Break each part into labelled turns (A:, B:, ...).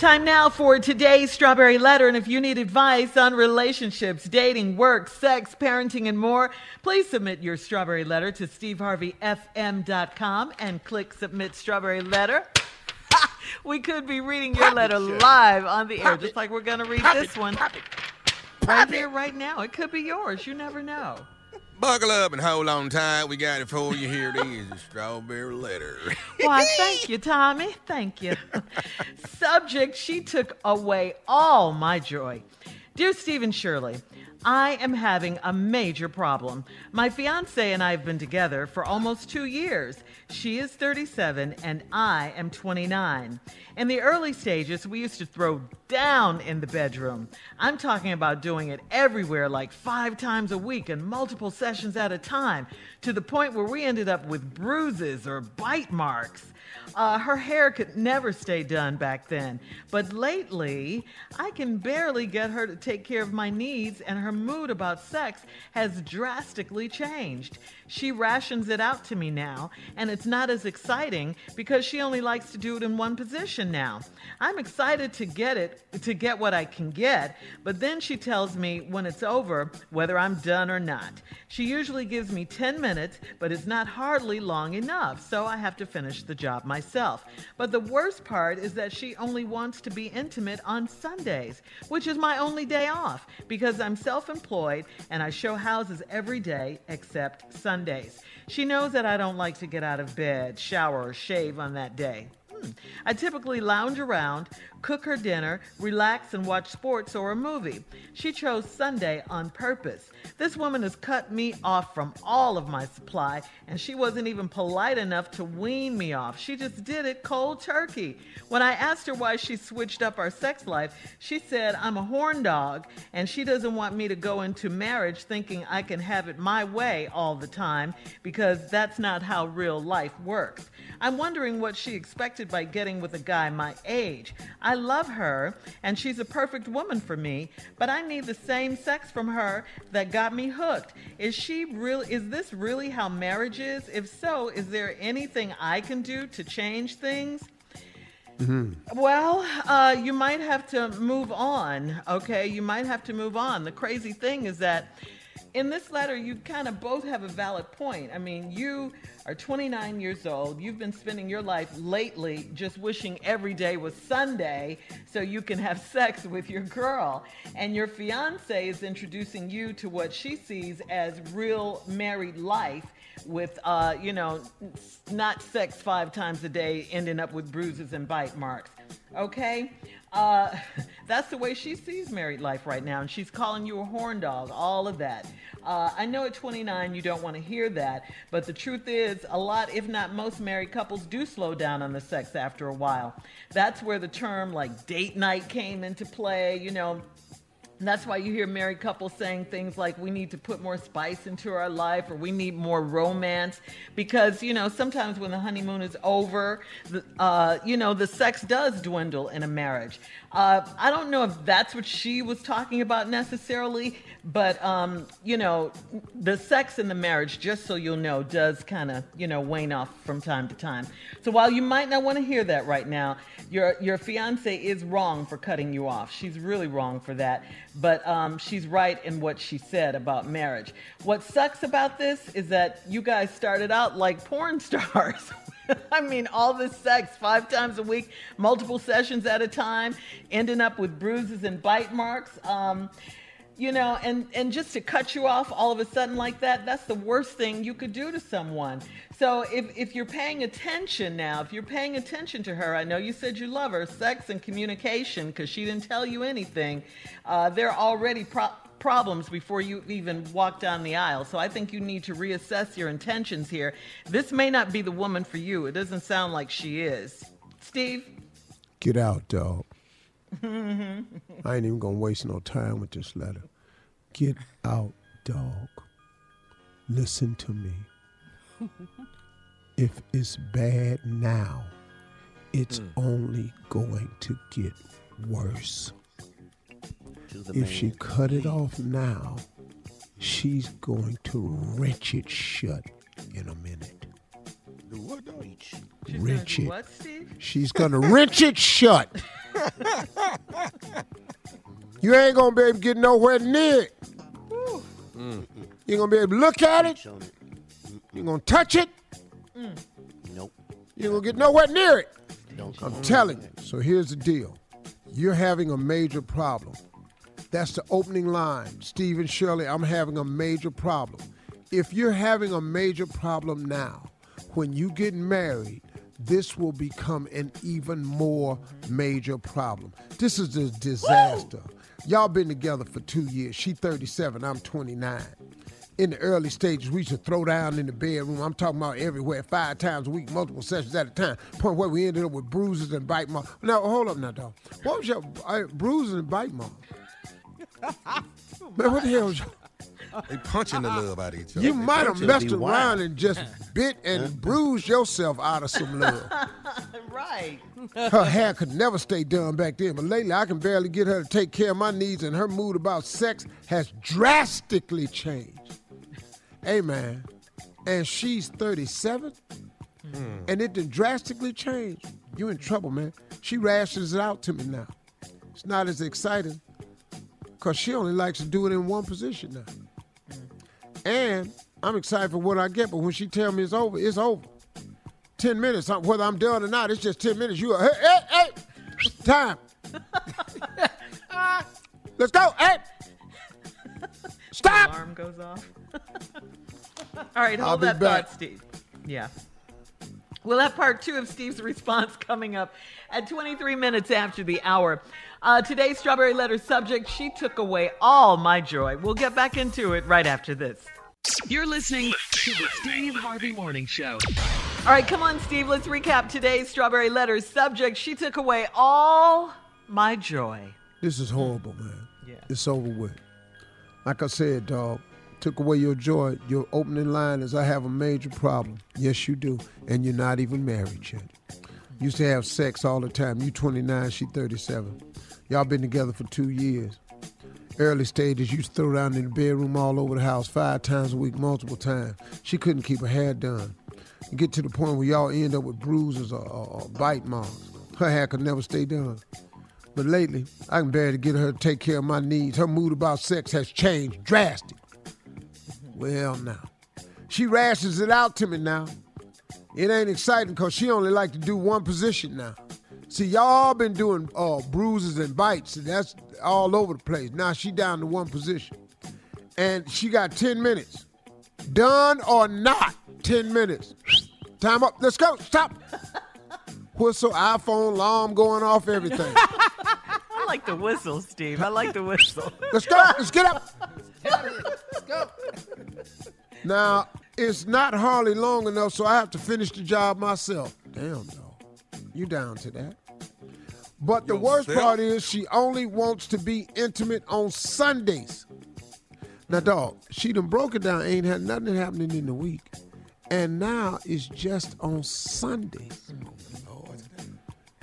A: Time now for today's Strawberry Letter. And if you need advice on relationships, dating, work, sex, parenting, and more, please submit your Strawberry Letter to steveharveyfm.com and click Submit Strawberry Letter. we could be reading your
B: Pop
A: letter
B: it,
A: live on the air,
B: Pop
A: just like we're going to read
B: Pop
A: this
B: it,
A: one
B: pop it,
A: right
B: pop
A: here, right now. It could be yours. You never know.
B: Buckle up and hold on tight. We got it for you. Here it is, a strawberry letter.
A: Why, thank you, Tommy. Thank you. Subject She took away all my joy. Dear Stephen Shirley, I am having a major problem. My fiance and I have been together for almost two years. She is 37 and I am 29. In the early stages, we used to throw down in the bedroom. I'm talking about doing it everywhere, like five times a week and multiple sessions at a time, to the point where we ended up with bruises or bite marks. Uh, her hair could never stay done back then. But lately, I can barely get her to take care of my needs, and her mood about sex has drastically changed. She rations it out to me now, and it's not as exciting because she only likes to do it in one position now. I'm excited to get it, to get what I can get, but then she tells me when it's over whether I'm done or not. She usually gives me 10 minutes, but it's not hardly long enough, so I have to finish the job myself. But the worst part is that she only wants to be intimate on Sundays, which is my only day off because I'm self employed and I show houses every day except Sundays. She knows that I don't like to get out of bed, shower, or shave on that day. I typically lounge around, cook her dinner, relax, and watch sports or a movie. She chose Sunday on purpose. This woman has cut me off from all of my supply, and she wasn't even polite enough to wean me off. She just did it cold turkey. When I asked her why she switched up our sex life, she said, I'm a horn dog, and she doesn't want me to go into marriage thinking I can have it my way all the time because that's not how real life works. I'm wondering what she expected by getting with a guy my age. I love her, and she's a perfect woman for me, but I need the same sex from her that got me hooked. Is she real? Is this really how marriage is? If so, is there anything I can do to change things? Well, uh, you might have to move on, okay? You might have to move on. The crazy thing is that in this letter, you kind of both have a valid point. I mean, you are 29 years old. You've been spending your life lately just wishing every day was Sunday so you can have sex with your girl. And your fiance is introducing you to what she sees as real married life with, uh, you know, not sex five times a day, ending up with bruises and bite marks. Okay? Uh, that's the way she sees married life right now. And she's calling you a horn dog, all of that. Uh, I know at 29 you don't want to hear that, but the truth is, a lot, if not most married couples, do slow down on the sex after a while. That's where the term like date night came into play. You know, and that's why you hear married couples saying things like, we need to put more spice into our life or we need more romance. Because, you know, sometimes when the honeymoon is over, uh, you know, the sex does dwindle in a marriage. Uh, I don't know if that's what she was talking about necessarily, but, um, you know, the sex in the marriage, just so you'll know, does kind of, you know, wane off from time to time. So while you might not want to hear that right now, your, your fiance is wrong for cutting you off. She's really wrong for that but um, she's right in what she said about marriage. What sucks about this is that you guys started out like porn stars. I mean, all this sex five times a week, multiple sessions at a time, ending up with bruises and bite marks. Um, you know, and, and just to cut you off all of a sudden like that, that's the worst thing you could do to someone. So if, if you're paying attention now, if you're paying attention to her, I know you said you love her, sex and communication, because she didn't tell you anything, uh, there are already pro- problems before you even walk down the aisle. So I think you need to reassess your intentions here. This may not be the woman for you. It doesn't sound like she is. Steve?
C: Get out, dog. I ain't even gonna waste no time with this letter. Get out, dog. Listen to me. if it's bad now, it's only going to get worse. If she cut it off now, she's going to wrench it shut in a minute.
A: She's
C: Wrench
A: gonna
C: it.
A: What, Steve?
C: She's gonna wrench it shut. you ain't gonna be able to get nowhere near it. You ain't gonna be able to look at it. You gonna touch it.
D: Nope.
C: You ain't gonna get nowhere near it.
D: Don't
C: I'm telling you. So here's the deal. You're having a major problem. That's the opening line. Stephen Shirley, I'm having a major problem. If you're having a major problem now, when you get married, this will become an even more major problem. This is a disaster. Y'all been together for two years. She 37, I'm 29. In the early stages, we used to throw down in the bedroom. I'm talking about everywhere, five times a week, multiple sessions at a time. Point where we ended up with bruises and bite marks. Now, hold up now, dog. What was your uh, bruises and bite marks? Man, what the hell was your...
B: They punching the love out of each other.
C: You
B: They
C: might have messed
D: be wild.
C: around and just bit and bruised yourself out of some love.
A: Right.
C: Her hair could never stay done back then, but lately I can barely get her to take care of my needs, and her mood about sex has drastically changed. Hey, man. And she's 37, hmm. and it done drastically changed. You in trouble, man. She rashes it out to me now. It's not as exciting because she only likes to do it in one position now. And I'm excited for what I get, but when she tell me it's over, it's over. 10 minutes, whether I'm done or not, it's just 10 minutes. You, hey, hey, hey, time. Let's go, hey. Stop.
A: Alarm goes off. All right,
C: I'll
A: hold that
C: back.
A: thought, Steve. Yeah. We'll have part two of Steve's response coming up at 23 minutes after the hour. Uh, today's Strawberry Letter subject She took away all my joy. We'll get back into it right after this.
E: You're listening to the Steve Harvey Morning Show.
A: All right, come on, Steve. Let's recap today's Strawberry Letter subject. She took away all my joy.
C: This is horrible, man.
A: Yeah.
C: It's over with. Like I said, dog, took away your joy. Your opening line is, I have a major problem. Yes, you do. And you're not even married yet. Used to have sex all the time. You 29, she 37. Y'all been together for two years. Early stages, used to throw around in the bedroom all over the house five times a week, multiple times. She couldn't keep her hair done. You get to the point where y'all end up with bruises or, or, or bite marks. Her hair could never stay done. But lately, I can barely get her to take care of my needs. Her mood about sex has changed drastic. Well, now. She rashes it out to me now. It ain't exciting because she only like to do one position now. See, y'all been doing uh, bruises and bites, and that's all over the place. Now she down to one position. And she got 10 minutes. Done or not, 10 minutes. Time up. Let's go. Stop. Whistle, iPhone, alarm going off, everything.
A: I like the whistle, Steve. I like the whistle.
C: Let's go. Let's get up. Let's go. Now, it's not hardly long enough, so I have to finish the job myself. Damn, dog. You down to that? But the worst part is she only wants to be intimate on Sundays. Now, dog, she done broke it down. Ain't had nothing happening in the week. And now it's just on Sundays.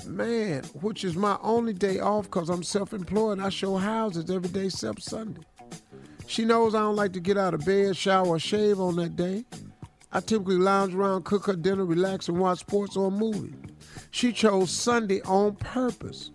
C: Man, which is my only day off because I'm self employed. I show houses every day except Sunday. She knows I don't like to get out of bed, shower, or shave on that day. I typically lounge around, cook her dinner, relax, and watch sports or a movie. She chose Sunday on purpose.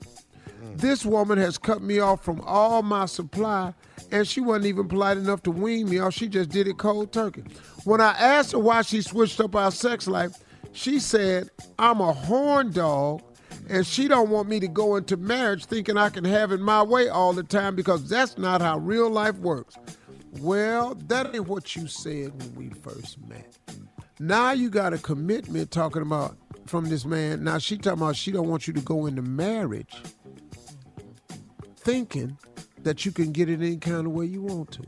C: Mm. This woman has cut me off from all my supply, and she wasn't even polite enough to wean me off. She just did it cold turkey. When I asked her why she switched up our sex life, she said, I'm a horn dog, and she don't want me to go into marriage thinking I can have it my way all the time because that's not how real life works. Well, that ain't what you said when we first met. Now you got a commitment talking about from this man. Now she talking about she don't want you to go into marriage thinking that you can get it any kind of way you want to.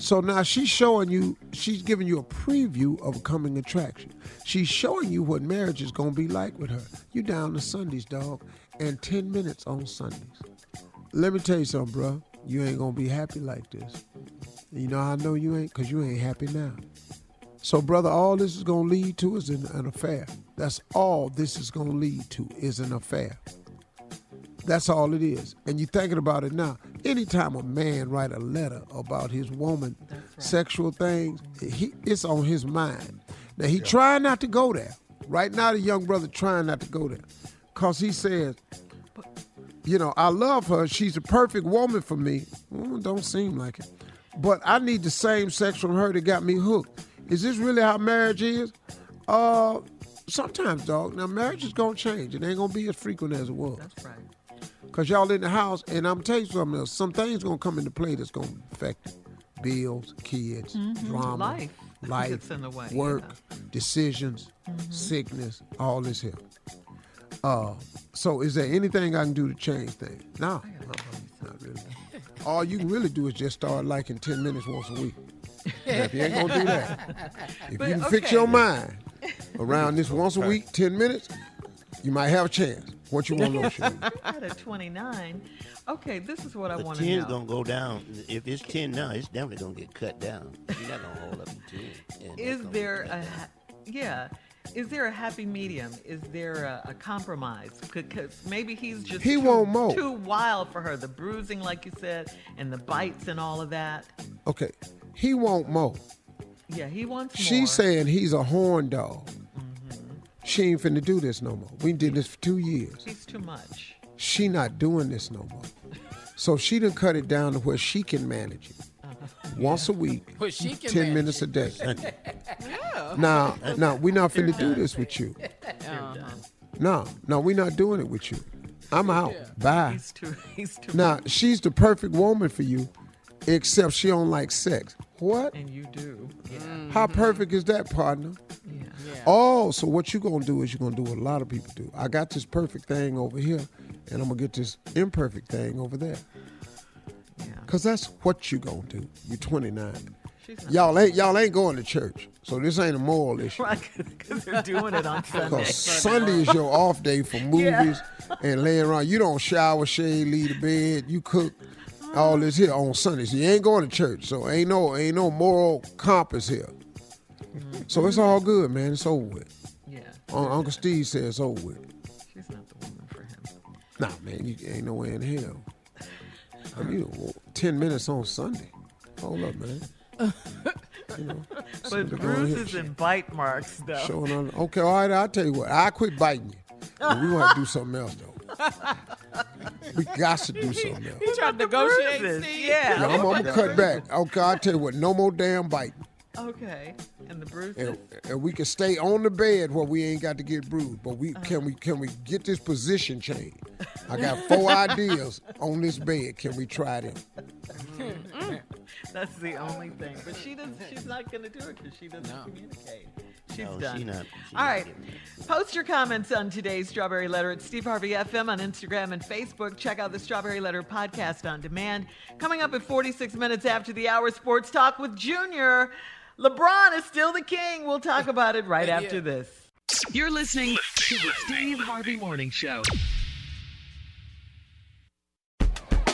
C: So now she's showing you, she's giving you a preview of a coming attraction. She's showing you what marriage is gonna be like with her. You down to Sundays, dog, and 10 minutes on Sundays. Let me tell you something, bro. You ain't gonna be happy like this. You know I know you ain't? Because you ain't happy now. So, brother, all this is gonna lead to is an, an affair. That's all this is gonna lead to is an affair. That's all it is. And you're thinking about it now. Anytime a man write a letter about his woman sexual things, he, it's on his mind. Now he trying not to go there. Right now, the young brother trying not to go there, cause he says, you know, I love her. She's a perfect woman for me. Mm, don't seem like it. But I need the same sex from her that got me hooked. Is this really how marriage is? Uh, sometimes, dog. Now, marriage is gonna change. It ain't gonna be as frequent as it was.
A: That's right.
C: Cause y'all in the house, and I'm telling you something else. Some things gonna come into play that's gonna affect. Bills, kids, drama,
A: Life
C: life,
A: gets in the way,
C: work, decisions, sickness, all this here. Uh, so is there anything I can do to change things? No, not really. All you can really do is just start liking 10 minutes once a week. Now, if you ain't gonna do that, if
A: But,
C: you can fix your mind around this once a week, 10 minutes, you might have a chance. What you want to know, Shirley?
A: Out of 29. Okay, this is what I want to
D: ten's
A: know.
D: gonna go down. If it's ten now, it's definitely gonna get cut down. You're not gonna hold up the ten.
A: Is there a
D: down.
A: yeah? Is there a happy medium? Is there a, a compromise? Because maybe he's just
C: He
A: too,
C: won't mow.
A: too wild for her. The bruising, like you said, and the bites and all of that.
C: Okay, he won't mow.
A: Yeah, he wants more.
C: She's saying he's a horn dog. Mm-hmm. She ain't finna do this no more. We did this for two years.
A: He's too much.
C: She not doing this no more. So she done cut it down to where she can manage it. Uh-huh. Once a week,
F: Where she can
C: ten
F: manage
C: minutes a day. Now, now we not finna do this with you. Uh-huh. No, no, we not doing it with you. I'm out. Bye.
A: He's too. He's too.
C: Now she's the perfect woman for you, except she don't like sex. What?
A: And you do. Yeah.
C: How mm-hmm. perfect is that, partner?
A: Yeah.
C: Oh, so what you gonna do is you're gonna do what a lot of people do. I got this perfect thing over here, and I'm gonna get this imperfect thing over there.
A: Yeah.
C: Cause that's what you gonna do. You're 29. Y'all ain't y'all ain't going to church, so this ain't a moral issue.
A: Because they're doing it on Sunday.
C: Cause Sunday is your off day for movies and laying around. You don't shower, shave, leave the bed, you cook, all this here on Sundays. You ain't going to church, so ain't no ain't no moral compass here. So it's all good, man. It's over with.
A: Yeah.
C: Un- Uncle Steve says over with.
A: She's not the woman for him.
C: Nah, man, you ain't no way in hell. I mean, ten minutes on Sunday. Hold up, man. You know,
A: But
C: somebody go ahead
A: bruises and bite marks, though.
C: showing on. Okay, all right. I'll tell you what. I quit biting you. But we want to do something else though. We got to do something else.
F: He tried to negotiate.
A: Bruises,
F: Steve.
A: Yeah.
C: I'm, I'm gonna cut back. Okay, I'll tell you what. No more damn biting.
A: Okay. And the bruises.
C: and, and we can stay on the bed where we ain't got to get bruised. But we can we can we get this position change? I got four ideas on this bed. Can we try them?
A: That's the only thing. But she does. She's not going to do it because she doesn't communicate. She's
D: No,
A: done.
D: she not. she
A: All
D: not
A: right.
D: getting it.
A: Post your comments on today's Strawberry Letter at Steve Harvey FM on Instagram and Facebook. Check out the Strawberry Letter podcast on demand. Coming up at 46 minutes after the hour, Sports Talk with Junior. LeBron is still the king. We'll talk about it right after this.
G: You're listening to the Steve Harvey Morning Show.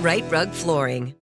H: Rite Rug Flooring.